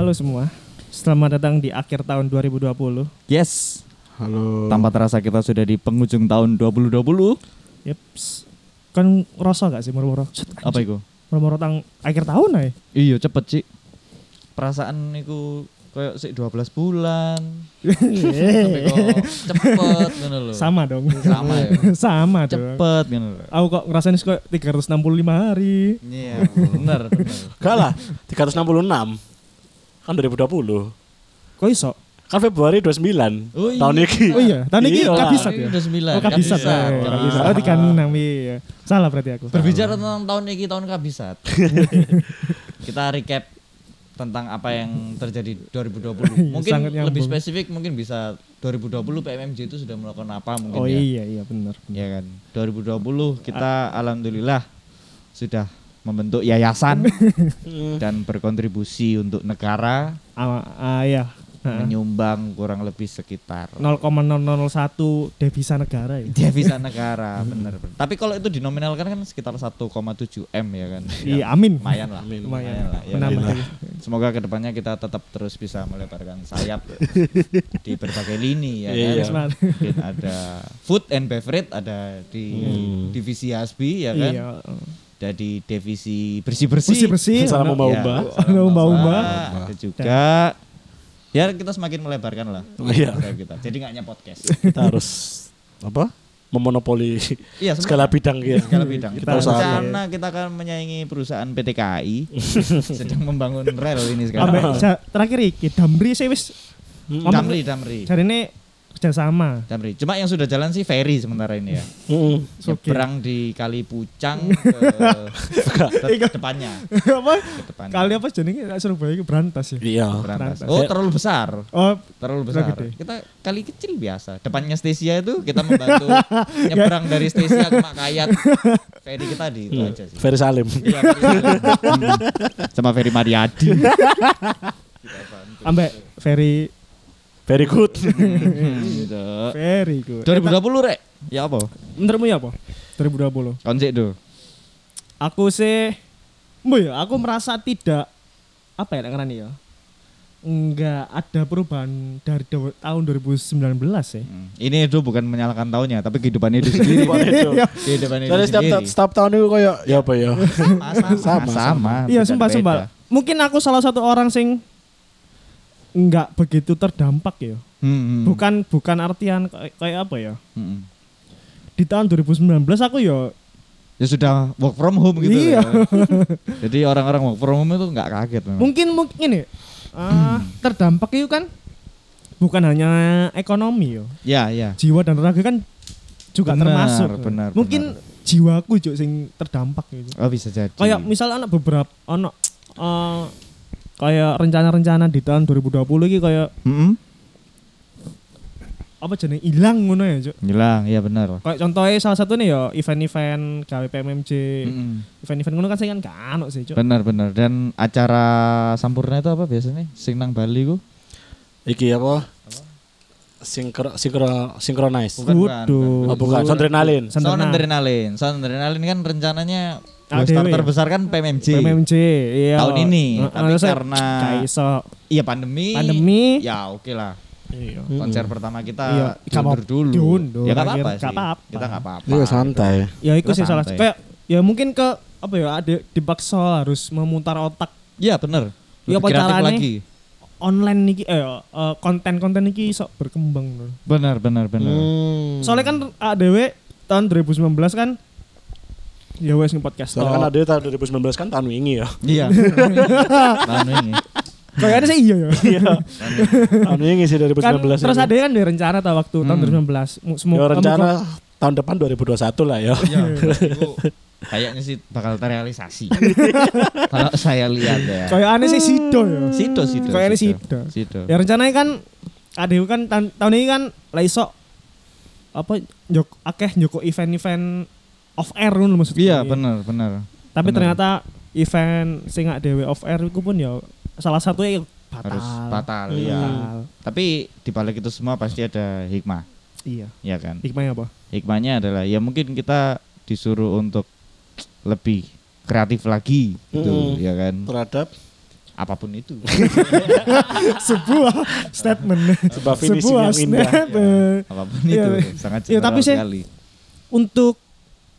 Halo semua, selamat datang di akhir tahun 2020. Yes. Halo. Tanpa terasa kita sudah di penghujung tahun 2020. Yeps. Kan ngerasa gak sih moro-moro? Set, Apa itu? Moro-moro tang akhir tahun aja. Iya cepet sih. Perasaan itu kayak sih 12 bulan. Tapi kok cepet ngono lho. Sama dong. Sama ya. Sama dong. Cepet ngono lho. Aku kok ngerasain kok 365 hari. Iya, bener, bener. Gak lah, 366. Kan 2020. Kok iso? Kan Februari 29. Oh iya. Tahun ini. Oh iya, tahun ini Iya. kabisat ya. Udah 9. Oh kabisat ya. Kabisat. Oh 36 iya. Salah berarti aku. Berbicara tentang tahun ini tahun kabisat. kita recap tentang apa yang terjadi 2020. Mungkin Sangat nyambung. lebih spesifik mungkin bisa 2020 PMMJ itu sudah melakukan apa mungkin Oh ya. iya iya benar. Ya kan. 2020 kita alhamdulillah sudah membentuk yayasan dan berkontribusi untuk negara Ah, ah, iya. Menyumbang kurang lebih sekitar 0,001 devisa negara ya. devisa negara bener, bener. Tapi kalau itu dinominalkan kan sekitar 1,7 M ya kan. Iya, amin. Lumayan lah. Amin. Lumayan. lah. ya Menambah kan? Semoga ke depannya kita tetap terus bisa melebarkan sayap di berbagai lini ya Iya. kan. Mungkin ada food and beverage ada di Hmm. divisi Hasbi ya kan. Iya. Ada di divisi bersih-bersih. Bersih-bersih. Salam ono- umba-umba. Ya, salam Umba-umba. Ada juga ya kita semakin melebarkan lah. Iya. sayap kita. Jadi nggak hanya podcast. Kita harus apa? Memonopoli Iya, segala bidang gitu. segala bidang. Kita rencana kita akan menyaingi perusahaan PT KAI sedang membangun rel ini sekarang. terakhir iki Damri sih wis Damri, Damri, cari ini kerjasama. Damri. Cuma yang sudah jalan sih ferry sementara ini ya. Oke. Nyebrang di Kali Pucang ke de- depannya, apa? ke depannya. Kali apa jenenge Surabaya iki berantas ya. Iya. Berantas. Berantas. Oh, terlalu besar. Oh, Terlalu besar. gede. Kita kali kecil biasa. Depannya Stesia itu kita membantu nyebrang dari Stesia ke Makayat. Ferry kita di itu Hmm. aja sih. Ferry Salim. Iya, Ferry. Sama Ferry Mariadi. ambek very Very good. gitu. very good. 2020 rek. Ya apa? Menurutmu ya apa? 2020. Konsep tuh. Aku sih Mbak ya, aku merasa tidak apa ya ngarani ya? Enggak ada perubahan dari do- tahun 2019 ya. Hmm. Ini itu bukan menyalahkan tahunnya, tapi kehidupan itu sendiri. Kehidupan itu. kehidupan itu Dari setiap, setiap tahun itu kayak ya apa ya? sama, sama, Sama. Iya, sumpah sumpah. Mungkin aku salah satu orang sing enggak begitu terdampak ya. Hmm, hmm. Bukan bukan artian kayak, kayak apa ya? Hmm. Di tahun 2019 aku ya Ya sudah work from home gitu. Iya. ya. Jadi orang-orang work from home itu nggak kaget memang. mungkin mungkin ini ah, terdampak itu kan bukan hanya ekonomi yo. Ya, ya. Jiwa dan raga kan juga Benar, termasuk. benar, Mungkin jiwaku juga sing terdampak gitu. Oh bisa jadi. Kayak misal anak beberapa anak eh, kayak rencana-rencana di tahun 2020 ini kayak Hmm, apa jenenge hilang ngono ya, Cuk. Hilang, iya benar. Kayak contohnya salah satunya ya event-event gawe PMMJ. Hmm. Event-event ngono kan saya kan gak anu sih, Cuk. Benar benar. Dan acara sampurna itu apa biasanya? Sing nang Bali ku? Iki apa? Sinkro sinkro sinkronize. Bukan, bukan. Oh, bukan. Sound adrenalin. Sound adrenalin kan rencananya Ah, Starter dewe. terbesar kan PMMJ. PMMJ, iya. Tahun ini, Heeh, tapi karena iso Iya pandemi. pandemi. Ya oke lah. Iya. Konser pertama kita Iya, diundur dulu. diundur, ya gak apa-apa sih. gak apa-apa. Kita gak apa-apa. Iya santai. Ya itu sih salah kayak ya mungkin ke apa ya ada dipaksa harus memutar otak Iya bener. Iya, Lebih apa caranya? lagi. online niki eh eh, konten-konten niki iso berkembang. Benar benar benar. Hmm. Soalnya kan ADW tahun 2019 kan ya wes nge-podcast. Soalnya kan ada tahun 2019 kan tahun wingi ya. Iya. Tahun ini. Kayaknya sih iya ya. Iya. tahun wingi sih 2019. kan terus ini. ada kan ada rencana ta waktu tahun Hmm. 2019. Mu- Semua Ya rencana tahun depan 2021 lah ya. Iya. Kayaknya sih bakal terrealisasi. Kalau saya lihat ya. kayak aneh sih sido ya. Sido sido. Kayaknya sido. Sido. Ya rencananya kan ADW kan tahun, tahun ini kan lah iso apa jok akeh joko event-event off air ngono maksudnya. Iya benar benar. Tapi bener. ternyata event sing dewe off air itu pun ya salah satunya batal. Harus batal Hmm. ya. Batal. Tapi di balik itu semua pasti ada hikmah. Iya. ya kan Hikmahnya apa? hikmahnya adalah ya mungkin kita disuruh untuk lebih kreatif lagi gitu Mm-mm. ya kan Terhadap apa pun itu Sebuah statement. sebuah finishing Sebuah yang indah. eh. apa pun Iya, itu iya. sangat Iya, tapi sekali Untuk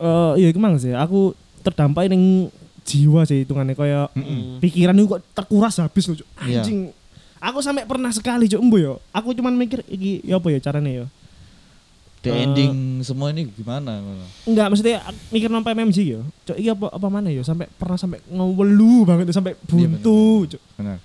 eh iya gimana sih? Aku terdampak ning jiwa sih hitungannya kayak Mm-mm. pikiran itu kok terkuras habis loh. Iya. anjing aku sampai pernah sekali cuk embu yo aku cuman mikir iki ya apa ya caranya yo the Eh. ending semua ini gimana enggak maksudnya ak- mikir sampai MMG yo cuk iki apa apa mana yo sampai pernah sampai ngewelu banget sampai buntu cuk benar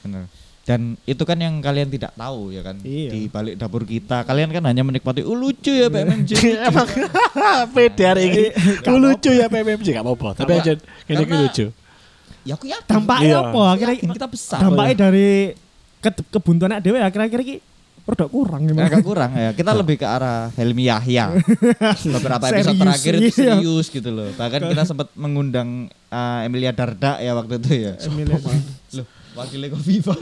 benar dan itu kan yang kalian tidak tahu ya kan? Iya. di balik dapur kita kalian kan hanya menikmati oh lucu ya PMMJ Emang pede hari ini. Ku lucu ya PMMJ gak apa-apa. Tapi aja ini karena- lucu. ya aku yakin. Dampaknya Iya. apa? Akhirnya kita besar. dampaknya dari ke kebuntuan dewe akhir-akhir iki produk kurang gimana? Agak kurang ya. Kita lebih ke arah Helmi Yahya. Beberapa episode Serius, terakhir itu iya. serius gitu loh. Bahkan kita sempat mengundang uh, Emilia Darda ya waktu itu ya. Emilia loh wakilnya Kofifa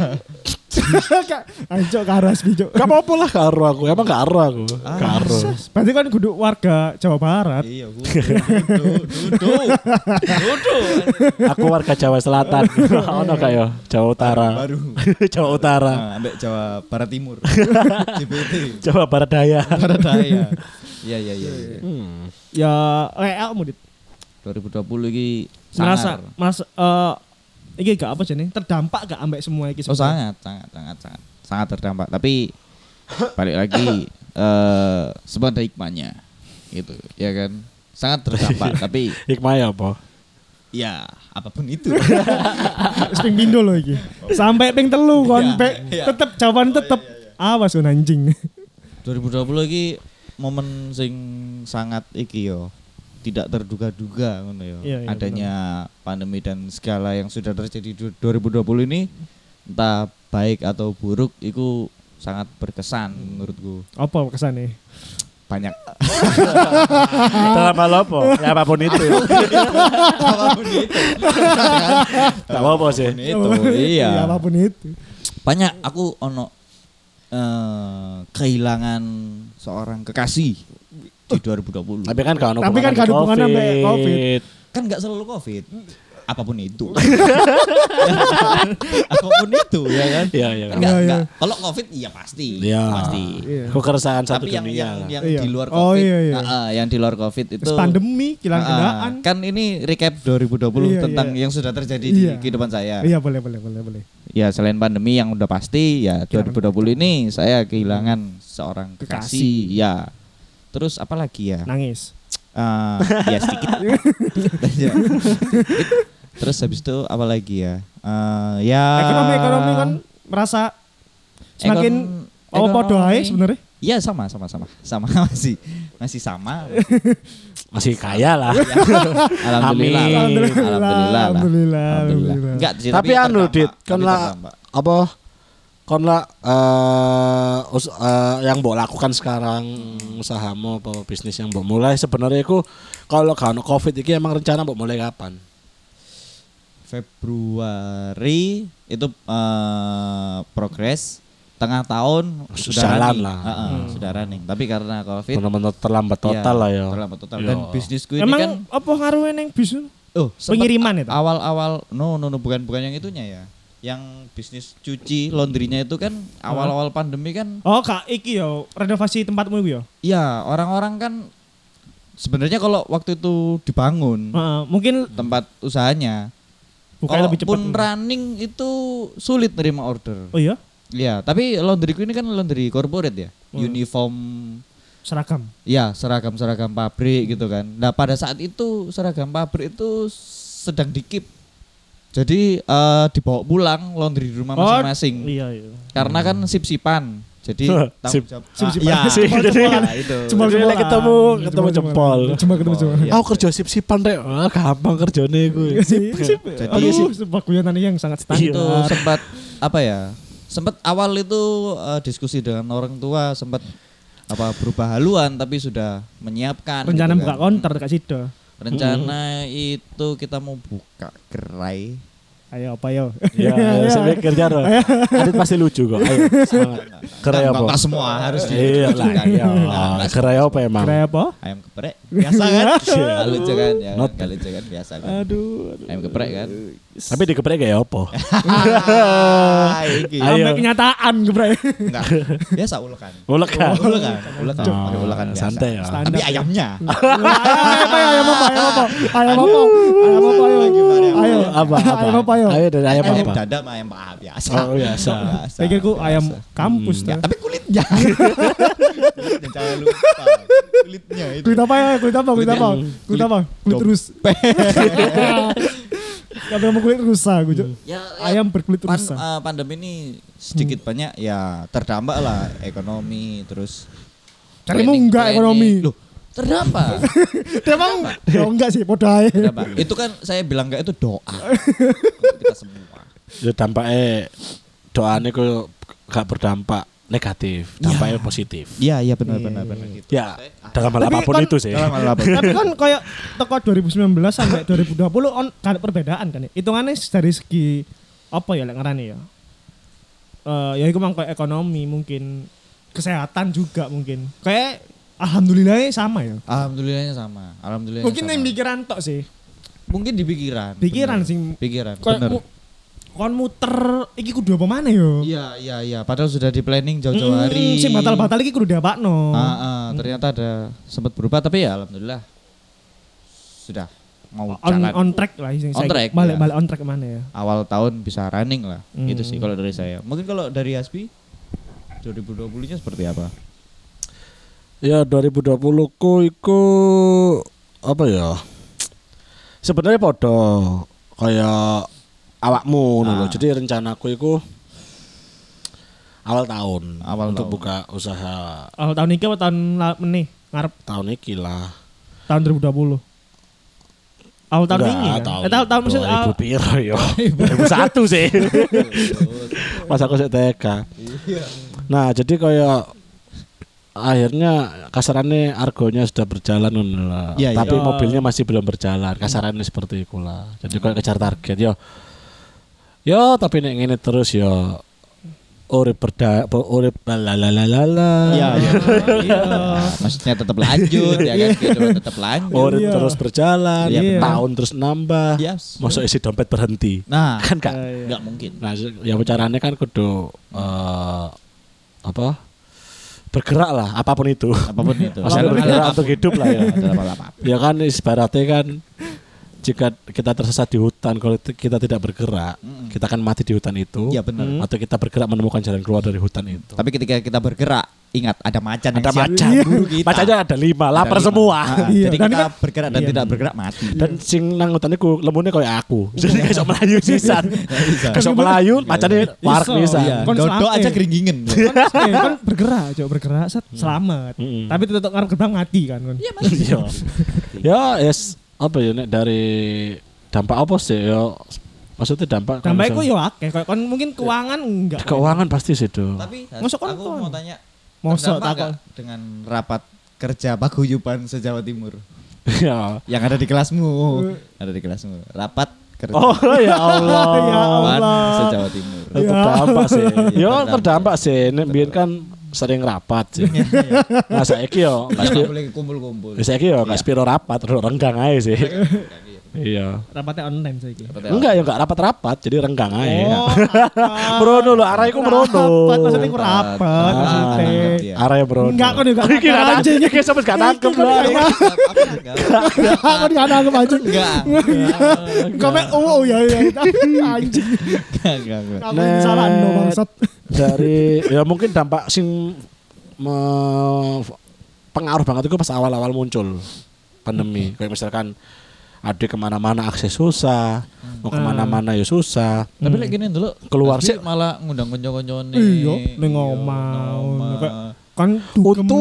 Anjok karas bijok. Gak apa-apa lah karo aku. Emang gak karo aku. Karo. Berarti kan kudu warga Jawa Barat. iya gua duduk duduk Aku warga Jawa Selatan. Ono gak ya? Jawa Utara. baru Jawa Utara. nah, ambek Jawa Barat Timur JBT Jawa Barat Daya. Barat Daya iya iya iya iya. Ya kayak kamu dit 2020 ini sangar. merasa eh iki gak apa jenenge terdampak gak ambek semua iki Oh sebenarnya? sangat, sangat, sangat, sangat, sangat terdampak. Tapi balik lagi, eh semua ada hikmahnya, gitu, ya kan? Sangat terdampak, tapi Hikmahnya apa? ya apa pun itu. Wis ping pindho lho iki. Sampai ping telu kon Iya, pek iya. tetep jawaban tetep awas kon anjing. 2020 ini momen sing sangat iki yo tidak terduga-duga ngono. Iya, iya, Adanya pandemi dan segala yang sudah terjadi di 2020 ini entah baik atau buruk itu sangat berkesan menurutku. Apa kesane? Banyak Dalam hal apa? Ya apa pun itu. apa pun itu. Gak apa-apa sih. Apa pun itu. Iya. Ya, apa pun itu. banyak aku ono eh, kehilangan seorang kekasih di 2020 Tapi kan ono Tapi kan gak ada hubungannya sampai COVID. kan nggak selalu covid apa pun itu apa pun itu ya kan Iya, iya. Kan nggak- Iya, iya. nggak- kalau covid iya pasti Iya. pasti Iya. Kekeresahan satu tapi yang dunia. yang, yang Iya. di luar Oh, covid iya, iya. ah, yang di luar covid itu pandemi, kilang kendaraan. kan ini recap 2020 Iya, tentang iya. yang sudah terjadi Iya. di kehidupan saya Iya boleh boleh boleh boleh. ya selain pandemi yang udah pasti ya 2020 ini saya kehilangan seorang Kekasih. kekasih ya terus apa lagi ya Nangis. Eh, ya sedikit terus habis itu apa lagi ya Eh, ya Ekonomi ekonomi kan merasa semakin Ekon- oh podo ae sebenarnya. Iya sama sama sama sama masih masih sama. Masih kaya lah. Alhamdulillah. Amin. Alhamdulillah. lah. Alhamdulillah, alhamdulillah. Alhamdulillah. Enggak sih, Tapi anu, Dit, tapi kan lah- apa kon lah eh, us- eh, yang mbok lakukan sekarang usahamu apa bisnis yang mbok mulai sebenarnya itu kalau ono covid ini emang rencana mbok mulai kapan? Februari itu eh, progres tengah tahun sudah Jalan lah. Heeh, Hmm. sudah running. Tapi karena Covid Benar-benar terlambat total ya, lah ya. Terlambat total. Iya. Dan bisnisku ini Emang kan apa ngaruhnya neng bisnis? oh, Pengiriman itu? Awal-awal no no no bukan bukan yang itunya ya. Yang bisnis cuci laundrynya itu kan awal-awal pandemi kan Oh kak iki yo renovasi tempatmu yo. ya orang-orang kan sebenarnya kalau waktu itu dibangun Heeh, mungkin tempat usahanya bukannya lebih cepat. pun running itu sulit nerima order. Oh iya, Iya, tapi laundryku ini kan laundry corporate ya. Hmm. Uniform seragam. ya seragam-seragam pabrik gitu kan. Nah, pada saat itu seragam pabrik itu sedang dikip. Jadi eh, dibawa pulang laundry di rumah Oh, masing-masing. Iya iya. Karena kan sip-sipan. Jadi Sip- tanggung jawab. sip-sipan. Ah, Sip, iya, jadi- itu. Jadi jempolan. ketemu ketemu jempol. Cuma ketemu jempol. Iya. Aku kerja sip-sipan rek. Wah, gampang kerjane gue. Sip, sip. Jadi- Aduh, sebuah guyonan yang sangat standar. itu sempat apa ya sempat awal itu eh, diskusi dengan orang tua sempat apa berubah haluan tapi sudah menyiapkan rencana gitu buka kan. konter dekat situ. Rencana itu kita mau buka gerai Ayo apa yo? Ya, ya, saya mikir jaro. Adit pasti lucu kok. Ayo, semangat. Kerai apa? nggak semua harus Iya lah, dilucukan. iya. Nggak Kerai apa emang? Kira apa? Ayam geprek biasa kan? Lucu kan? Ya, lucu kan biasa kan? Aduh, aduh. Ayam geprek kan? Tapi dikeprek kayak apa? Ah, iki. Ayo. Sampai kenyataan geprek. Enggak. Biasa ulekan. Ulekan. Ulekan. Ulekan. Oh, Ada ulekan biasa. santai ya. Tapi ayamnya. Ayam apa? Ayam apa? Ayam apa? Ayam apa? Ayam apa? Ayo. Apa apa? Ayam apa? Ayo. Ayo dari ayam Ayam apa? dada sama ayam paha biasa. Oh, biasa. Pikirku ayam kampus Ya, tuh. tapi kulitnya. jangan lupa. Kulitnya itu. Kulit apa ya? Kulit apa? Kulit apa? Kulit- apa? Kulit terus. Mau kulit rusa, gue. Cok. Ya, Ayam berkulit pan- rusa. eh, pandemi ini sedikit banyak ya terdampak lah ekonomi terus Carimu enggak ekonomi? Loh, terdampak. Emang ya enggak sih, terdampak. Itu kan saya bilang enggak itu doa kita semua. Ya dampaknya doanya kok gak berdampak negatif, dampaknya positif. Iya, iya benar benar benar gitu. Ya, dalam hal apa pun kan- itu sih. Dalam hal apa? Tapi kan kayak toko 2019 sampai 2020 on kan perbedaan kan ya. Hitungannya dari segi apa ya lek ngarani ya? Eh ya itu kayak ekonomi mungkin kesehatan juga mungkin. Kayak alhamdulillahnya sama ya. Alhamdulillahnya sama. Alhamdulillah. Mungkin yang pikiran tok sih. mungkin di pikiran. Pikiran bener. sih. Pikiran. Kayak Bener. Kon muter iki kudu apa mana yo? Iya, iya, iya. Padahal sudah di planning jauh-jauh Mm, hari. Sing batal-batal iki kudu diapakno. Ah, ah, ternyata ada sempat berubah tapi ya alhamdulillah sudah mau on, jalan. on track lah sing On saya- track, balik ya. balik on track mana ya Awal tahun bisa running lah. Hmm. Itu sih kalau dari saya. Mungkin kalau dari Hasbi 2020-nya seperti apa? Ya 2020 ku iku apa ya? Sebenarnya podo kayak awakmu ngono lho. Ah. Jadi rencanaku iku awal tahun Awal untuk tahun. buka usaha awal tahun ini apa tahun la- meneh ngarep tahun iki lah. tahun 2020 awal tahun Enggak, ini kan tahun, eh, tahun tahun maksud 2000 ah, piro ya? 2001 sih. Pas aku sik TK. Nah, jadi kayak akhirnya kasarannya argonya sudah berjalan lah. Iya, iya. Tapi Ya. mobilnya masih belum berjalan. Kasarannya seperti itu lah. Jadi kayak kejar target yo. Yo, tapi nek ngene terus yo urip berda urip lalalalala. Iya, iya. Iya. Maksudnya tetap lanjut ya kan kehidupan tetap lanjut. Urip Iya. terus berjalan, Iya. tahun terus nambah. Yes. Masuk isi dompet berhenti. Nah, Kan kak Iya. nggak mungkin. Nah, ya caranya kan kudu eh apa? Bergerak lah, apa pun itu. Apa pun itu. Hal bergerak apa pun. untuk hidup lah ya. Ya kan ibaratnya kan jika kita tersesat di hutan kalau kita tidak bergerak, Mm-mm. kita akan mati di hutan itu. Iya benar. Hmm. Atau kita bergerak menemukan jalan keluar dari hutan itu. Tapi ketika kita bergerak, ingat ada macan yang ada siap macan. kita. Macannya ada lima, Ada lapar lima. semua. Ah, Iya, Jadi dan kita kan- bergerak dan iya. tidak bergerak mati. Dan sing nang hutan iku lembune kayak aku. Jadi kayak melayu sisan. bisa. Kayak melayu, macannya warak Iso. pisan. Iya, Kon dodo aja keringingen. kan, eh, kan bergerak coba bergerak set selamat Mm-mm. tapi tetap ngarep gerbang mati kan kon Iya, Iya. Ya, yes, apa ya nek dari dampak apa sih ya? Maksudnya dampak iku misal- yo akeh kon mungkin keuangan enggak keuangan pasti sih do. Tapi Masuk kon aku kon. mau tanya, Mosok terdampak takon. dengan rapat kerja paguyuban se-Jawa Timur ya. yang ada di kelasmu, ada di kelasmu. Rapat kerja Oh ya Allah. Ya Allah. se-Jawa Timur. Ya, terdampak sih. Iya, Yo terdampak. terdampak sih. Nek biyen kan sering rapat sih. Nah saiki yo nggak Nggak spi- boleh kumpul-kumpul. saiki yo nggak Iya. spiro rapat, terus renggang aja sih. Iya. rapatnya online saiki Rapat ya. Enggak ya enggak rapat-rapat, jadi renggang aja. oh Merono lho, arah iku merono. rapat maksudnya iku rapat Ah, maksudnya nangkep dia. Arah merono. Enggak, kok juga Iki nggak anjing. nangkep. Iki sampe gak nangkep kok enggak? aku ada aku maju Enggak. komen oh oh, ya ya anjing Enggak, enggak, enggak. aku salah no bangsat Dari ya mungkin dampak sing me- pengaruh banget itu pas awal-awal muncul pandemi. Kayak misalkan adik ke mana-mana akses susah, mau ke mana-mana ya susah. Tapi lagi gini dulu Keluar sih. malah ngundang konco-koncone. Iya, ning omah. Kan Untung,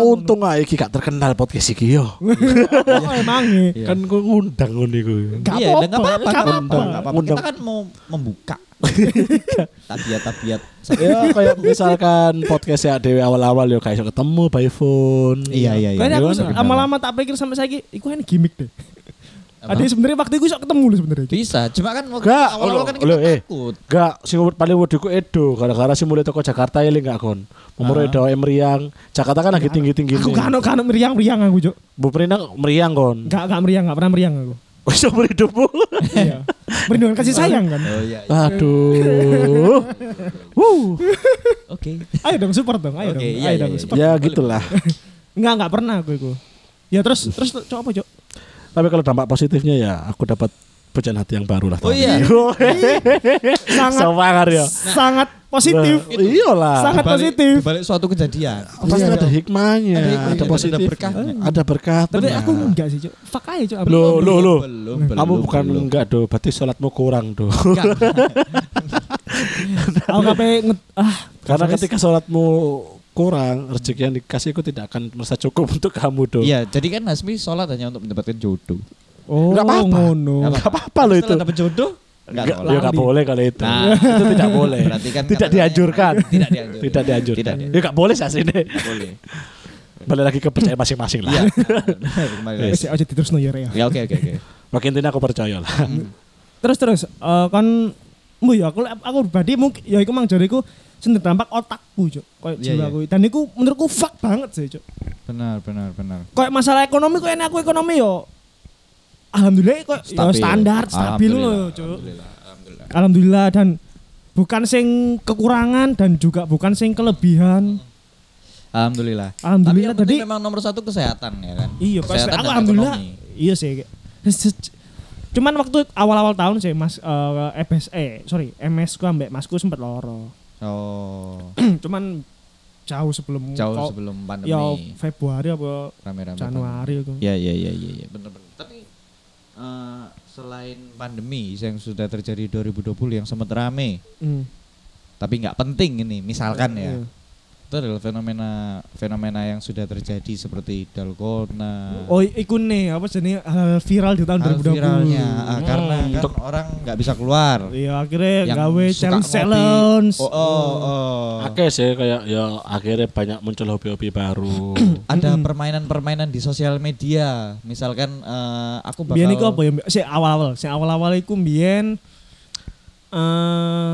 untung aja iki gak terkenal podcast iki yo. oh emang Iya. Kan gue ngundang ngono iku. Gak Iya, nggak apa-apa, gak nggak apa-apa. Kita kan mau membuka tabiat-tabiat. ya kayak misalkan podcast ya Dewi awal-awal yo kayak ketemu by phone. Iya, iya, iya. Aku Gimana? lama-lama tak pikir sampai saiki iku ini gimmick deh. Ade sebenarnya waktu itu sok ketemu lu sebenarnya. Bisa, cuma kan waktu Gak, awal-awal kan olo- kita eh. takut. Gak, sing paling wedi ku Edo gara-gara si mulai toko Jakarta eling gak kon. Umur Ah. Edo meriang. Jakarta kan lagi tinggi-tinggi. Aku gak ono ono meriang-meriang aku, Cuk. Bu Prina meriang kon. Gak gak meriang, gak pernah meriang aku. Wis umur hidupmu. Iya. Merindukan kasih sayang kan. Oh iya. iya. Aduh. Wuh. Oke. Ayo dong support dong, ayo Oke, dong. iya, ayo iya, dong iya. support. Ya gitulah. Enggak, enggak pernah aku itu. Ya terus terus Cuk apa, Cuk? Tapi kalau dampak positifnya ya aku dapat pecahan hati yang baru lah. Oh iya. Sangat Semangat ya. sangat positif. Nah, Iyalah. Sangat Dibalik- positif. Dibalik suatu kejadian. Pasti Iya. ada hikmahnya, Ada ada, hikmahnya, ada positif, berkahnya. ada berkah. Tapi benar. aku enggak sih, Cuk. Fuck aja, Cuk. Loh, loh. Belum, Kamu belum, bukan belum. enggak do, berarti sholatmu kurang do. Enggak. Aku kape ah Karena ketika sholatmu kurang, rezeki yang dikasih itu tidak akan merasa cukup untuk kamu do. Iya, jadi kan Hasmi sholat hanya untuk mendapatkan jodoh. Oh, Nggak apa-apa. ngono. Nggak Enggak apa-apa loh itu. Dapat jodoh, enggak Enggak, ya enggak boleh kalau itu. Nah, itu tidak boleh. Berarti kan tidak dianjurkan. Tidak dianjurkan. Tidak dianjurkan. Tidak Ya enggak boleh sih aslinya. Nggak boleh. Balik lagi ke percaya masing-masing lah. Iya. Aja diterusno ya, Rek, ya. Ya oke oke oke. Makin intinya aku percaya lah. Terus terus eh, kan mu ya aku aku pribadi mungkin ya iku mang jariku sing terdampak otakku, Cuk. Kayak Iya, jiwa aku. Dan iku menurutku fuck banget sih, Cuk. Benar benar benar. Kayak masalah ekonomi kok enak aku ekonomi yo. Alhamdulillah kok ya Stabil. standar, stabil Alhamdulillah, loh, Cuk. Alhamdulillah. Alhamdulillah. Alhamdulillah dan bukan sing kekurangan dan juga bukan sing kelebihan. Alhamdulillah. Alhamdulillah Tapi yang penting tadi memang nomor satu kesehatan ya kan. Iya, Kesehatan aku alhamdulillah. ekonomi. Iya sih. Cuman waktu awal-awal tahun sih Mas eh EBS eh sorry, MS ku ambek Masku sempet loro. Oh, Cuman jauh sebelum jauh kok- sebelum pandemi. ya Februari apa Rame-rame. Januari itu. Ya ya ya ya ya benar benar. Tapi eh, selain pandemi yang sudah terjadi 2020 yang sempat rame, Hmm. tapi nggak penting ini, misalkan ya. Iya. Itu adalah fenomena fenomena yang sudah terjadi seperti dalgona. Oh, iku nih apa jenis hal viral di tahun hal 2020. viralnya ah, karena Hmm, kan untuk- orang nggak bisa keluar. Iya, akhirnya gawe challenge challenge. Oh, oh, oh. Oke sih kayak ya akhirnya banyak muncul hobi-hobi baru. Ada Mm-mm. permainan-permainan di sosial media. Misalkan eh, aku bakal Biyen iku apa ya? Si awal-awal, si awal-awal iku biyen eh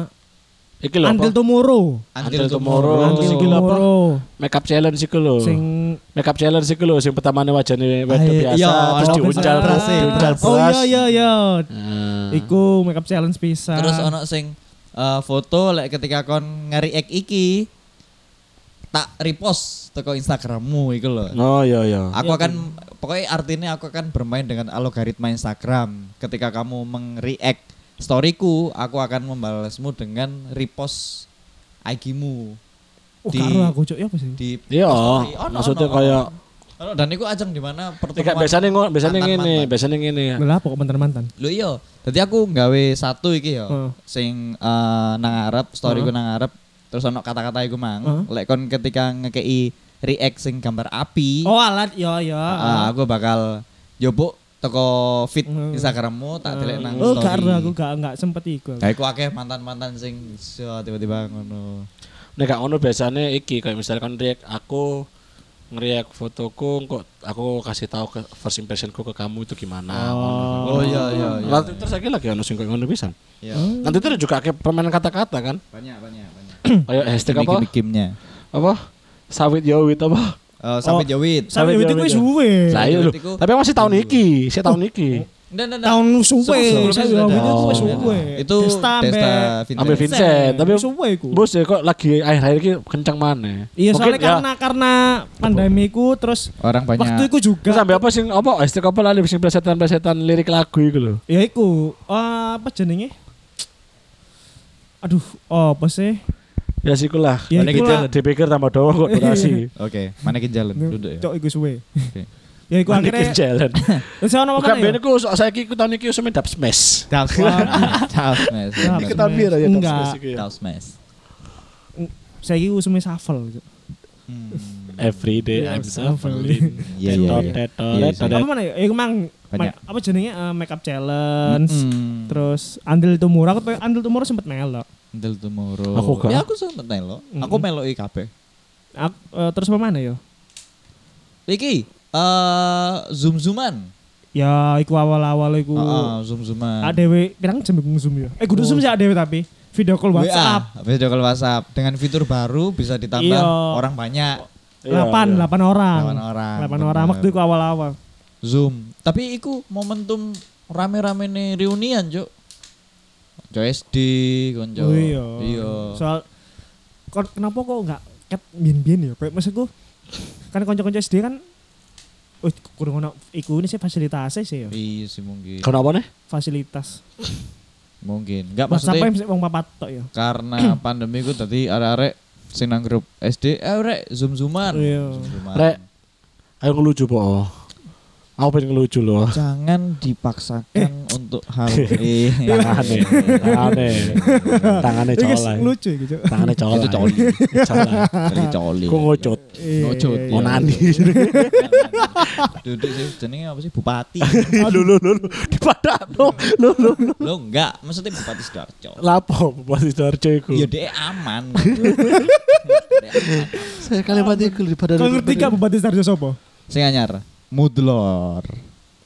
Iki lho Until? Tomorrow. Until Tomorrow. Until Iki lho apa? Tomorrow. Makeup challenge iku lho. Sing Makeup challenge iku lho sing pertamane wajane wedok iya, biasa iya, terus diuncal beras, beras, diuncal beras. Oh iya iya iya. Nah. Iku makeup challenge bisa. Terus ono sing eh, foto lek ketika kon ngeri-ek iki tak repost teko Instagrammu iku lho. Oh iya iya. Aku Iya, akan pokoknya artinya aku akan bermain dengan algoritma Instagram. Ketika kamu meng-react storyku, aku akan membalasmu dengan repost IG-mu oh, di- karo aku cok ya apa sih? di Iya, story. Ono, maksudnya ono, kayak ono. dan itu ajang di mana pertemuan biasanya ngo, biasanya ngene, biasanya ngene. Lah pokok mantan-mantan. Lho iya, tadi aku nggawe satu iki ya. Heeh. Sing eh, nang ngarep, storyku Heeh. nang ngarep. Terus ono kata-kata iku mang. Heeh. Lek kon ketika ngekei react sing gambar api, Oh alat ya ya. ah, aku bakal yobok teko feed Heeh. Instagrammu tak delek nang Oh story. karo aku gak gak sempet iku. Kayak aku akeh mantan-mantan sing so, tiba-tiba ngono. Nek gak ngono biasanya iki kayak misalkan react aku ngeriak fotoku kok aku kasih tahu ke first impressionku ke kamu itu gimana. Oh, iya, iya, iya. Nanti terus lagi lagi ono sing ngono pisan. Ya. Nanti itu juga kayak permainan kata-kata kan. Banyak, banyak, banyak. Kayak hashtag apa? Gimik-gimiknya. Apa? Sawit yowit apa? Oh, sampai Oh. jawit. Sampai itu. suwe. Lah iya Tapi masih tahun iki, saya tahun iki. Nggak, nggak, nggak. Tahun suwe. Saya sudah itu Oh. suwe. Itu ambek- Ambil Vincent. Tapi suwe iku. bos ya kok lagi akhir-akhir ini kencang mana? Iya soalnya ya, karena karena pandemiku terus Orang banyak. waktu itu juga Terus sampai apa sih apa hashtag apa lali sing plesetan-plesetan lirik lagu iku lho. ya iku eh, apa jenenge aduh oh apa sih Ya siku lah. Ya, iku itu lah. dipikir tambah doang kok durasi. Oke, manekin jalan duduk ya. cok iku suwe Oke. ya iku akhirnya jalan. ono apa Bukan mana ben ya iku so- saiki ku tahun iki usum dap smash. Dab smash. Dab smash. Iki tahun biar aja dap Enggak. smash iku ya. Dab smash. saya iku usume shuffle Cok. Hmm. Every day Iya, I'm. Iya, iya, iya. tetot, Iya, tetot. apa mana ya iku mang apa jenenge eh, makeup challenge terus andil tumurah aku andil tumurah sempet melok Until tomorrow. Aku gak. Ya aku sempet melo. Aku Mm-mm. melo kabeh. Ak- eh, terus apa mana ya Iki eh zoom zooman. Ya iku awal-awal iku. Heeh, zoom-zooman. ADW pirang jam iku zoom ya. Eh kudu zoom sih ADW tapi video call WhatsApp. WA, video call WhatsApp dengan fitur baru bisa ditambah Iya. orang banyak. Iya, 8 iya. 8 orang. 8 orang, 8 orang waktu iku awal-awal. Zoom. Tapi iku momentum rame-rame nih reunian, Cuk. Konco SD, konco. Oh iya. Iya. Soal kon- kenapa kok enggak ket bien-bien ya? Kayak maksudku kan kanca-kanca SD kan Oh, kurang ono iku ini sih fasilitasnya sih ya. Iya sih mungkin. Kenapa nih? Fasilitas. Mungkin. Enggak maksudnya yang wong papat tok ya. karena pandemi ku tadi arek-arek sing nang grup SD, eh rek zoom-zooman. Iya. Zoom-zooman. Rek, ayo ngelucu po. Aku pengen ngelucu loh. Jangan dipaksakan untuk hal ini. Tangannya, tangannya, tangannya Iki colai. lucu iki, Cuk. Tangannya colai. Itu coli. Colai. Coli. Kok ngocut. Iya, Ngocut, iya, iya. Onani. Duduk sih jenenge apa sih bupati. Lu lu lu lu di Padano. Lu lu lu. Lo enggak, maksudnya bupati Sidoarjo. Lapo Mas Sidoarjo iku. Ya dia aman. Saya kalimat iku di Padano. Kau ngerti gak Bupati Sarjo sopo? Sing anyar, Mudlor.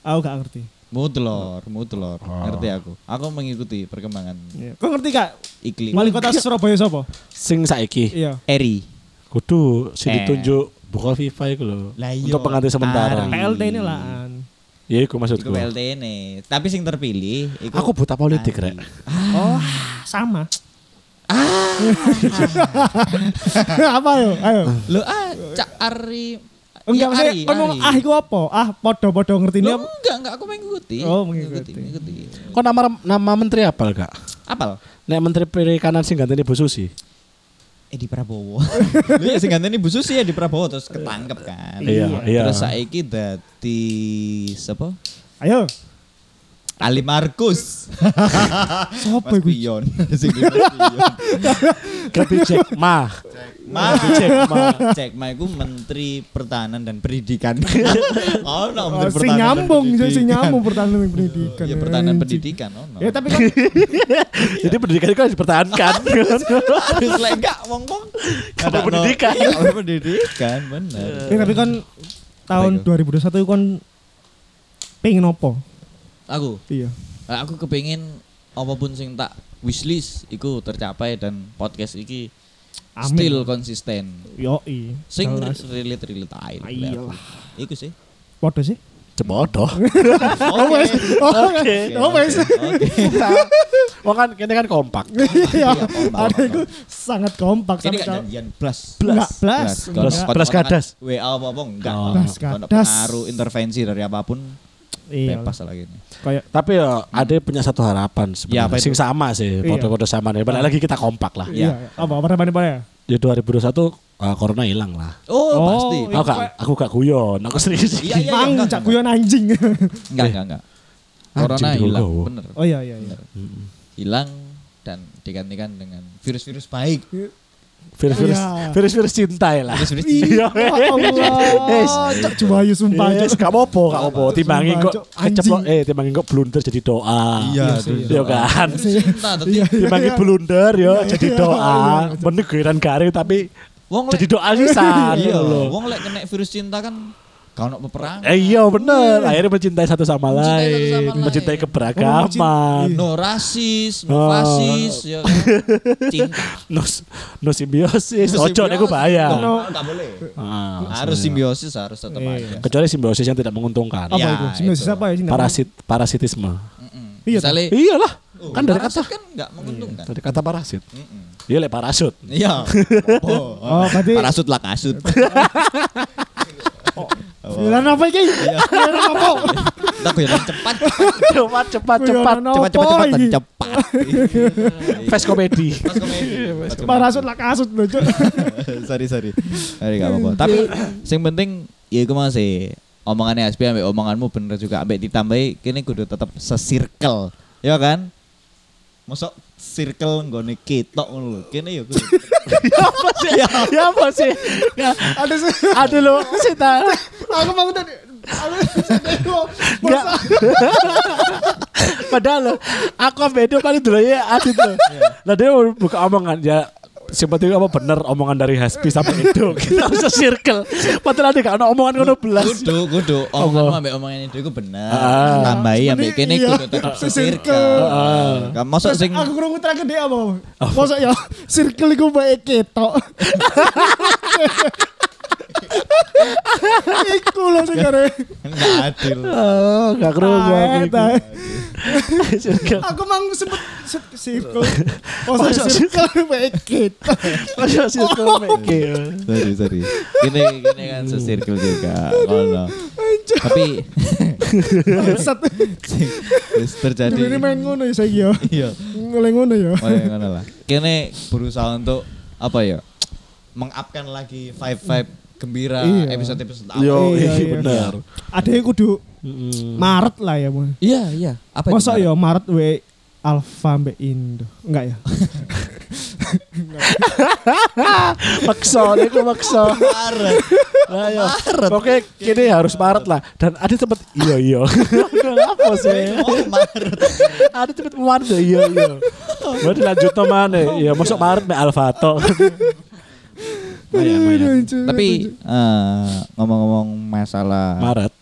Aku gak ngerti. Mudlor, Mudlor. Oh. Ngerti aku. Aku mengikuti perkembangan Iya. Kau ngerti gak iklim. Wali Kota Surabaya sopo? Sing saiki Iya. Eri. kudu sing Eh. ditunjuk buka FIFA iku lho. Lah iya. Untuk pengganti sementara. Ari. PLT ini laan. Ya iku Iku maksudku. PLT ini. Tapi sing terpilih iku Aku buta politik rek. Oh, sama. Apa yo? Ayo. Lo ah, Cak Ari. Enggak Iya, maksudnya kon ngomong ah iku apa? Ah podo-podo ngerti ini apa? enggak, enggak aku mengikuti. Oh, mengikuti. mengikuti. Kok nama nama menteri apa gak? Apal? Nek menteri perikanan sing gantene Bu Susi. Edi Prabowo. Lha ya sing ganteni Bu Susi ya di Prabowo terus ketangkep kan. Iya, iya. Terus saiki dadi sapa? Ayo. Ali Markus. Sopo iku? Pion. Sing. Ganti Jack Ma. Ma, Jack Ma. Cek Ma iku Menteri Pertahanan dan Pendidikan. oh, no, Oh, Menteri sing Pertahanan dan nyambung, sing Pendidikan. nyambung pertahanan dan pendidikan. Iya, pertahanan pendidikan. Oh, no. Ya tapi kan Jadi pendidikan itu harus dipertahankan. Harus lek enggak wong-wong. No- pendidikan. Iya, kamu pendidikan, bener. ya, tapi kan tahun Apa 2021 itu kan pengen opo? Aku Iya. Nah, aku kepengin apa pun sing tak wishlist iku tercapai dan podcast iki Amin. still konsisten. Yo i. Sing relate relate ae. Ah, iyalah. Iku sih. Podo sih. Cebodoh. Oke. Oke. Oh wes. Wong kan kene kan kompak. Iya. Ada itu sangat kompak Ini janjian blas. Enggak, blas. Blas. Blas. Enggak. Blas gadas. WA apa-apa enggak. Oh. Blas Kalau gadas. pengaruh intervensi dari apa pun Iya. bebas lah gini. Kayak Tapi ya ada punya satu harapan Ya, sebenarnya. Sing itu? sama sih, Iya. foto-foto sama nih. Balik lagi kita kompak lah. iya. Apa apa apa apa ya? Di 2021 uh, corona hilang lah. Oh, Oh, pasti. iya. Aku gak, aku gak guyon, aku serius. Iya, iya, Mang enggak, cak guyon anjing. Enggak, enggak, enggak. Corona hilang, bener. Oh iya iya iya. Hilang dan digantikan dengan virus-virus baik. Virus-virus Iya. virus-virus cinta ya lah. Virus-virus Iya. Ya Allah. Cak Juwayu sumpah. Yes, Cak. gak apa-apa, gak apa-apa. Timbangin Sumpah, kok Cok. Keceplok eh timbangin kok blunder jadi doa. Iya, Iya kan? Cinta. Iya. Timbangin blunder ya jadi iya, doa. iya. Geran garing tapi Wong jadi doa sisan. iya, loh. wong lek kena virus cinta kan gak ono peperangan. Eh iya bener, akhirnya mencintai satu sama Mencintai satu lain, sama lain. mencintai Oh, keberagaman, mencintai. No rasis, no Oh. fasis, ya kan? Cinta. no, no simbiosis, No ojo niku simbiosis. bahaya. No, Nggak boleh. Ah, Harus simbiosis, harus tetap Iya. ada. Kecuali simbiosis yang tidak menguntungkan. Apa Ya, itu? Simbiosis itu. apa ya? Parasit, parasitisme. Mm-mm. Iya, Misalnya, Iyalah, oh, kan dari kata kan nggak menguntungkan. dari kata parasit. Mm-mm. Iya lek parasut. Iya. Oh, Oh, berarti- parasut lah kasut. Giliran apa iki? Giliran apa? Tak yang cepat, cepat, cepat, cepat. Cepat, cepat, cepat, iki? cepat. Fast comedy. Komedi. Pas komedi. Parasut lah kasut lho, Cuk. sorry sorry sorry gak apa-apa tapi yang penting ya itu masih omongannya Aspi ambek omonganmu bener juga ambek ditambahi kini kudu tetap sesirkel ya kan masuk circle nggone ketok ngono lho kene ya Ya apa sih? Ya apa sih? Ya, Ada sih. Aduh lo, Sita. Aku bangun tadi. Enggak. Padahal lo, aku itu paling dulu ya adit lo. Lah dia mau buka omongan ya Seperti apa bener omongan dari Hasbi sampai itu kita harus circle. Padahal ada ada omongan ngono belas. Kudu, kudu. Omonganmu ambek omongan itu iku bener. Ah. Tambahi ambek kene Iya. kudu tetep Circle. sesirkel. Kamu mosok sing aku kurang terakhir dia apa? Masa ya circle iku bae ketok. Iku lho sing kare. enggak adil. Oh, gak kerungu aku Ah, iku. Circle. Aku mang sempet se- circle. Masa circle ketok. Masa circle meke. Sorry, sorry. Ini ini kan sesirkel juga. Ngono. Tapi sing wis terjadi. Ini main ngono ya saiki ya. Iya. Ngoleh ngono ya. Oh, ya, ngono lah. Kene berusaha untuk apa ya? Mengupkan lagi vibe-vibe gembira Iya. episode-episode awal. Yo, Iya, iya iya. bener. Ada yang kudu Mm. Maret lah ya, Mon. Iya, iya. Apa itu, Masa ya Maret we Alfa mbek Indo. Enggak ya? Maksa, aku maksa. Maret. Lah ya. Oke, kini harus Maret lah. Dan ada tempat iya iya. Apa sih? Oh, Maret. Ada tempat Maret ya, iya iya. Berarti lanjut to mana? Iya, masuk Maret me Alfato. Lumayan, lumayan. Tapi eh, ngomong-ngomong masalah Maret.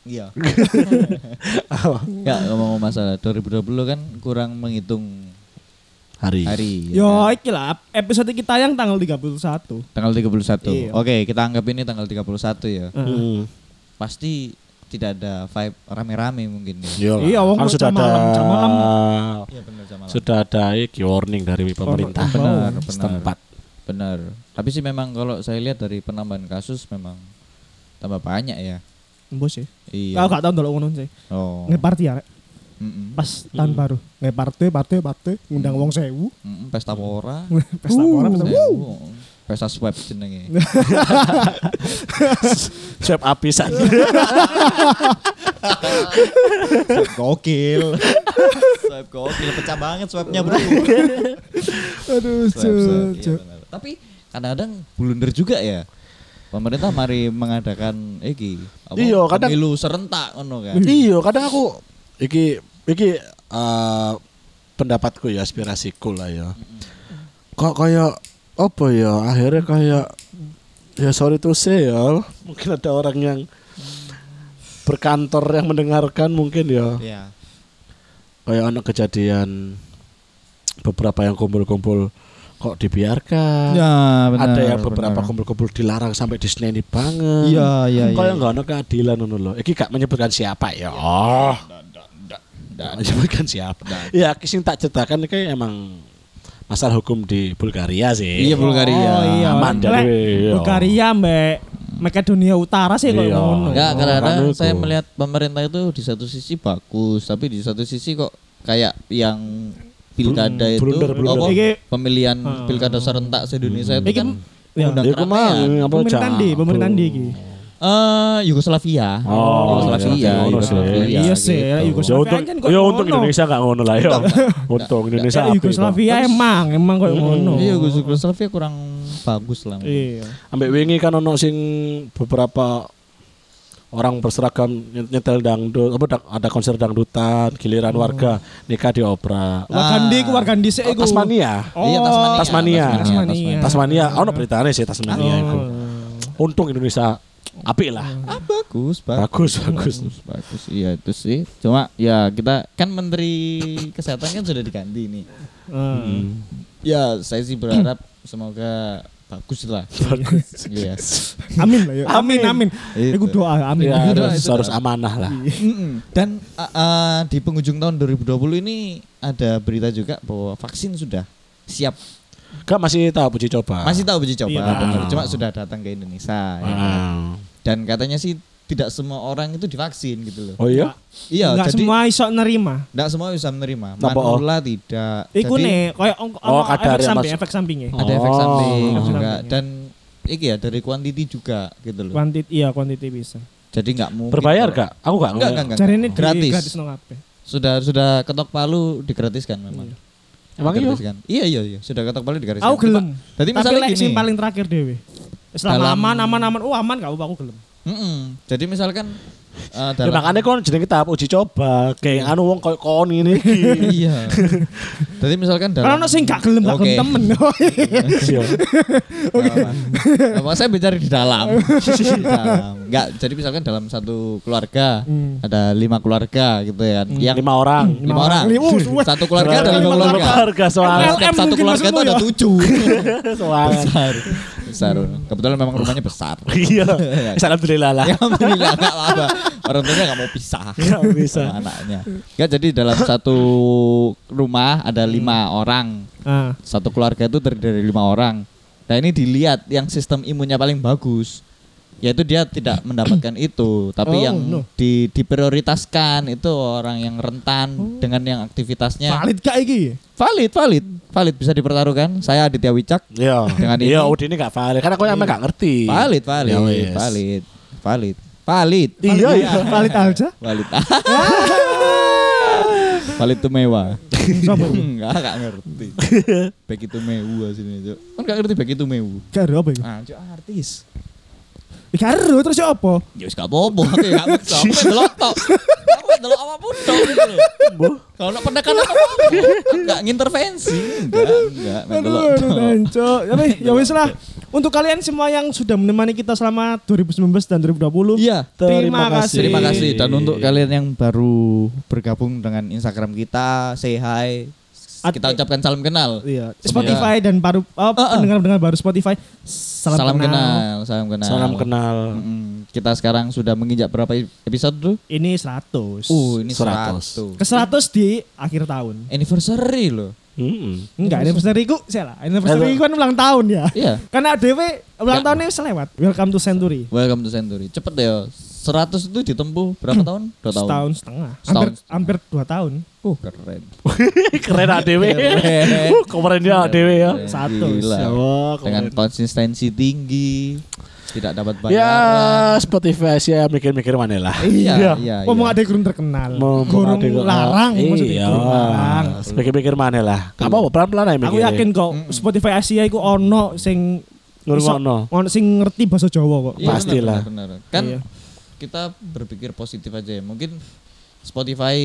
Iya. Enggak ngomong masalah 2020 kan kurang menghitung Hari. hari. ya Yo, kan? iki lah episode kita yang tanggal 31. Tanggal 31. Iya. Oke, kita anggap ini tanggal 31 ya. Heeh. Hmm. Pasti tidak ada vibe rame-rame mungkin ya. Iya. Iya, wong kan jam sudah ada malam, jam malam. Iya benar sama sudah ada iki warning dari pemerintah Oh, Benar, benar. setempat. Benar. Tapi sih memang kalau saya lihat dari penambahan kasus memang tambah banyak ya. Bos sih. Iya. Kau gak tau ndelok ngono sih. Oh. Nge party ya, Rek. Mm-mm. pas tahun baru. Nge party, party, party, ngundang wong sewu. Mm-mm, Pesta pora. Pesta orang, pesta Sewu. Pesta swab jenenge. Swab apisan. Gokil. swab gokil pecah banget swabnya bro. Aduh, Swab, swab, iya. Tapi kadang-kadang blunder juga ya. Pemerintah mari mengadakan iki apa, Iya, kadang- pemilu serentak ngono kan. Iya, kadang aku iki iki eh, pendapatku ya aspirasiku lah ya. Kok kayak apa ya? Akhirnya kayak ya sorry to say ya, mungkin ada orang yang berkantor yang mendengarkan mungkin ya Iya. kayak anak kejadian beberapa yang kumpul-kumpul kok dibiarkan. Ya, ada yang beberapa kumpul-kumpul dilarang sampai diseneni banget. Iya, iya, iya. nggak ada keadilan ngono loh. Iki gak menyebutkan siapa ya. Oh. Nggak menyebutkan siapa. Ya, sing tak ceritakan iki emang masalah hukum di Bulgaria sih. Iya, Bulgaria. Oh, iya. Aman jadi, iya. Bulgaria mbak Makedonia Utara sih kok Iya. ngono. Enggak, kadang-kadang Makanya saya melihat pemerintah itu di satu sisi bagus, tapi di satu sisi kok kayak yang pilkada Blun- itu blunder, blunder. apa, Iki- pemilihan Hmm. pilkada serentak se-Indonesia itu Iki kan ya. mengundang Ya keramaian. Apa Pemerintahan di, pemerintahan di iki. Eh, Yugoslavia. Oh, Yugoslavia, iya, iya, Yugoslavia. iya sih, gitu. Ya Yugoslavia. untung, kan kok ya untung ngono. Indonesia gak ngono lah ya. Untung Indonesia Ya, Yugoslavia emang, emang kok ngono. Iya, Yugoslavia kurang bagus lah. Iya. Ambek wingi kan ono sing beberapa orang berseragam nyetel dangdut apa da- ada konser dangdutan giliran warga nikah di opera Wargandi ku wargandi sik Oh, iku. Tasmania Iya, Tasmania. Tasmania. Tasmania. Tasmania ono beritanya sih Tasmania Oh. untung Indonesia apik lah Ah, bagus, bagus bagus bagus, bagus. Iya itu sih. Cuma ya kita kan Menteri Kesehatan kan sudah diganti nih. Hmm. Ya saya sih berharap semoga bagus lah. Bagus. Iya. Amin lah ya. Amin amin. Itu. Iku doa amin. ya Itu harus, itu harus amanah lah Mm-mm. Dan uh, uh, di penghujung tahun 2020 ini ada berita juga bahwa vaksin sudah siap. Kak masih tahu uji coba Masih tahu uji coba, Iya. benar. Cuma sudah datang ke Indonesia. ya kan? Ah. Dan katanya sih tidak semua orang itu divaksin gitu loh. oh iya Iya, Enggak jadi semua iso nerima. Enggak semua bisa menerima. Apa, oh? Manula tidak. Iku Jadi, nih, koyo ong- Oh, ono kadar efek yang samping, masuk. efek sampingnya. ada efek Oh. samping Efek juga sampingnya. dan iki ya dari kuantiti juga gitu loh. Kuantit iya kuantiti bisa. Jadi nggak mungkin. berbayar kak aku gak Enggak, enggak, enggak. Cari ini gratis. gratis nang kabeh. Sudah sudah ketok palu digratiskan memang. emang iya Digratiskan. Iya iya iya, sudah ketok palu digratiskan. Aku gelem. Tadi Tapi misalnya lek gini. paling terakhir dhewe. Selama aman aman aman, oh aman gak apa aku gelem. Mm-mm. Jadi misalkan eh, Ya, makanya kon jenenge tahap uji coba. Kayak anu wong koyo kon ini iki. iya. Jadi misalkan dalam Kalau ono sing gak gelem gak Oke. gelem temen. Iya. Apa saya bicara di dalam. di dalam. Enggak, jadi misalkan dalam satu keluarga Hmm. ada lima keluarga gitu ya. Yang Lima orang. lima orang. Lima orang. Satu keluarga ada lima keluarga. Keluarga soalnya. Satu keluarga itu ada ya? tujuh. Soalnya. Besar. Kebetulan memang rumahnya besar. Iya. Alhamdulillah lah. Ya alhamdulillah enggak apa-apa. Orang tuanya enggak mau pisah. Nggak bisa. Sama anaknya. Ya jadi dalam satu rumah ada lima orang. Ah. Satu keluarga itu terdiri dari lima orang. Nah ini dilihat yang sistem imunnya paling bagus. Yaitu dia tidak mendapatkan itu, tapi Oh, yang no. di, diprioritaskan itu orang yang rentan dengan yang aktivitasnya Valid gak iki? valid, valid, valid bisa dipertaruhkan. Saya Aditya Wicak, Iya. Dengan ini- Iya, udah ini gak valid. Karena aku emang gak ngerti. valid, valid, Ya wes. valid, valid, valid, Iya, iya. Valid aja. valid. valid itu mewah. Enggak, enggak ngerti. Back itu mewu sini, Cuk. Kan enggak ngerti back itu mewu. Karo apa iku? Ah, artis. Karo terus ya apa? Ya wis gak apa-apa, aku ya gak maksa. Aku delok tok. Aku delok apa pun tok gitu. Mbah. Kalau nak pendekatan apa Enggak ngintervensi. Enggak, enggak. Main Aduh, delok aduh. Tapi ya wis lah. Untuk kalian semua yang sudah menemani kita selama 2019 dan 2020. Iya. Terima kasih. Terima kasih dan untuk kalian yang baru bergabung dengan Instagram kita, say hi. At- Kita ucapkan salam kenal. Iya. Spotify dan baru oh, pendengar-pendengar baru Spotify. Salam, Salam, kenal. kenal, salam kenal. Salam kenal. Mm-mm. Kita sekarang sudah menginjak berapa episode tuh? Ini 100. Uh, ini 100. 100. Ke 100 di akhir tahun. Anniversary loh. Mm-mm. Enggak, anniversary ku saya lah. Anniversary ku kan ulang tahun ya. Iya. Karena DW ulang Ya. tahunnya selewat. Welcome to Century. Welcome to Century. Cepet deh ya. 100 itu ditempuh berapa tahun? Dua tahun. Setahun setengah. Setahun Hampir, hampir dua tahun. Uh, keren. Keren ADW. Keren. Uh, Kemarin dia ADW ya. Satu. Wah, Dengan konsistensi tinggi, tidak dapat Ya, bayaran. Spotify sih ya mikir-mikir mana lah. Iya, iya. Ngomong iya. ada gurung terkenal. Mau larang maksudnya. Iya. Mikir-mikir mana lah. Gak apa-apa pelan-pelan aja Aku yakin kok Spotify Asia iku ono sing Ngrungokno. iso- ono sing ngerti bahasa Jawa kok. Iya, Pastilah. Kan Iya. Kita berpikir positif aja ya. Mungkin Spotify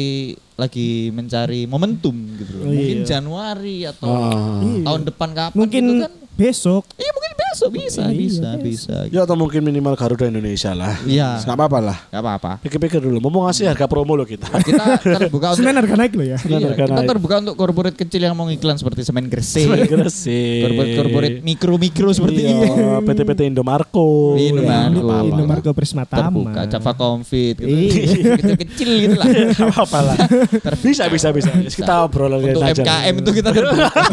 lagi mencari momentum gitu loh. Oh, Mungkin iya. Januari atau. Iya. tahun depan kapan Mungkin gitu kan. Besok Iya mungkin besok bisa, Iya, bisa, bisa. bisa. Ya atau mungkin minimal Garuda Indonesia lah. Iya. Gak apa-apa lah. Gak apa-apa. Pikir-pikir dulu. Mau ngasih harga promo lo kita. Kita terbuka untuk Senin harga naik loh ya. Iya, harga kita naik. terbuka untuk korporat kecil yang mau iklan seperti semen gresik, Gresik. korporat-korporat mikro-mikro seperti Iya, ini. PT-PT Indomarko. Iya, Indomarko. Iya, apa-apa. Indomarko Prisma Terbuka, Tama. Java Confit gitu. Iya. Kecil-kecil gitu lah. Gak apa-apa lah. bisa, bisa, bisa. Kita obrol Untuk aja. MKM itu kita terbuka.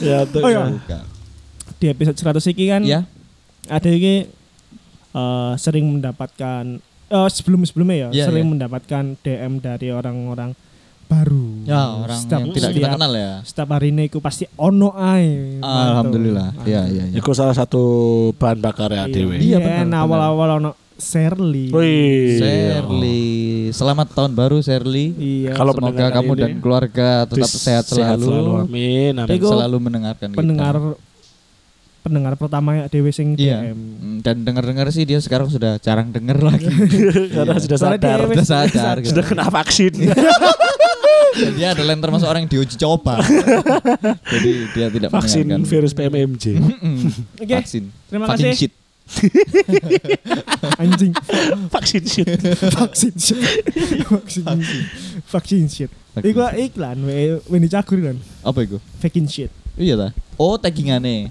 Ya, untuk Oh, iya. Di episode 100 iki kan Ya, ada iki eh, sering mendapatkan eh, sebelum-sebelumnya ya, Iya, sering iya. mendapatkan DM dari orang-orang baru. ya orang Setiap- yang tidak kita setiap- kenal ya. Setiap hari ini aku pasti ono ae. Alhamdulillah. Mantul. Iya, iya, iya. Iku salah satu bahan bakar ya Dewi. Iya, Iya, benar, benar. awal-awal ono Sherly. Wih. Sherly, selamat tahun baru Sherly. Iya. Kalau Semoga pendengar kamu ini dan keluarga tetap sehat selalu, Amin. dan amin. Iku selalu mendengarkan kita. Pendengar pertama ya Dewi sing Iya. DM. Mm, Dan dengar-dengar sih dia sekarang sudah jarang denger lagi. Karena Iya. sudah Soalnya sadar. Sudah sadar. gitu. Sudah kena vaksin. Dan dia adalah yang termasuk orang yang diuji coba. Jadi dia tidak vaksin virus PMMJ. Oke. Vaksin. Terima Fucking kasih. shit. Anjing. vaksin shit. vaksin shit. vaksin vaksin shit. Vaksin. Iku iklan we we kan. Apa itu? Faking shit. Iya ta. Oh, taggingane.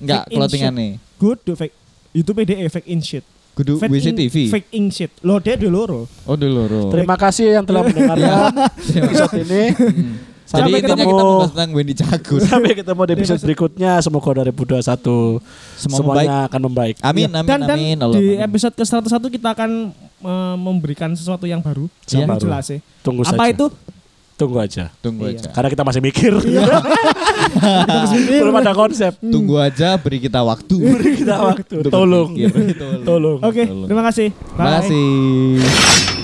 Enggak, in clothingane. Good do fake YouTube DE fake in shit. Kudu Fake in- WCTV. Fake in shit. Lo dia di loro. Oh, dulu loro. Terima kasih yang telah mendengarkan episode ini. Mm. Jadi Sampai intinya ketemu. kita membahas tentang Wendy Cagur. Sampai ketemu di episode berikutnya. Semoga 2021 Semua semuanya akan membaik. Amin, Ya. amin, dan, dan amin. Allah, di episode ke-101 kita akan eh, memberikan sesuatu yang baru. Yang baru. jelas sih. Tunggu Apa saja. itu? Tunggu aja. Tunggu Iya. aja. Karena kita masih mikir. Belum ada konsep. Tunggu aja, beri kita waktu. Beri kita waktu. Tolong. Tolong. Tolong. Oke, terima kasih. Terima Bye. kasih.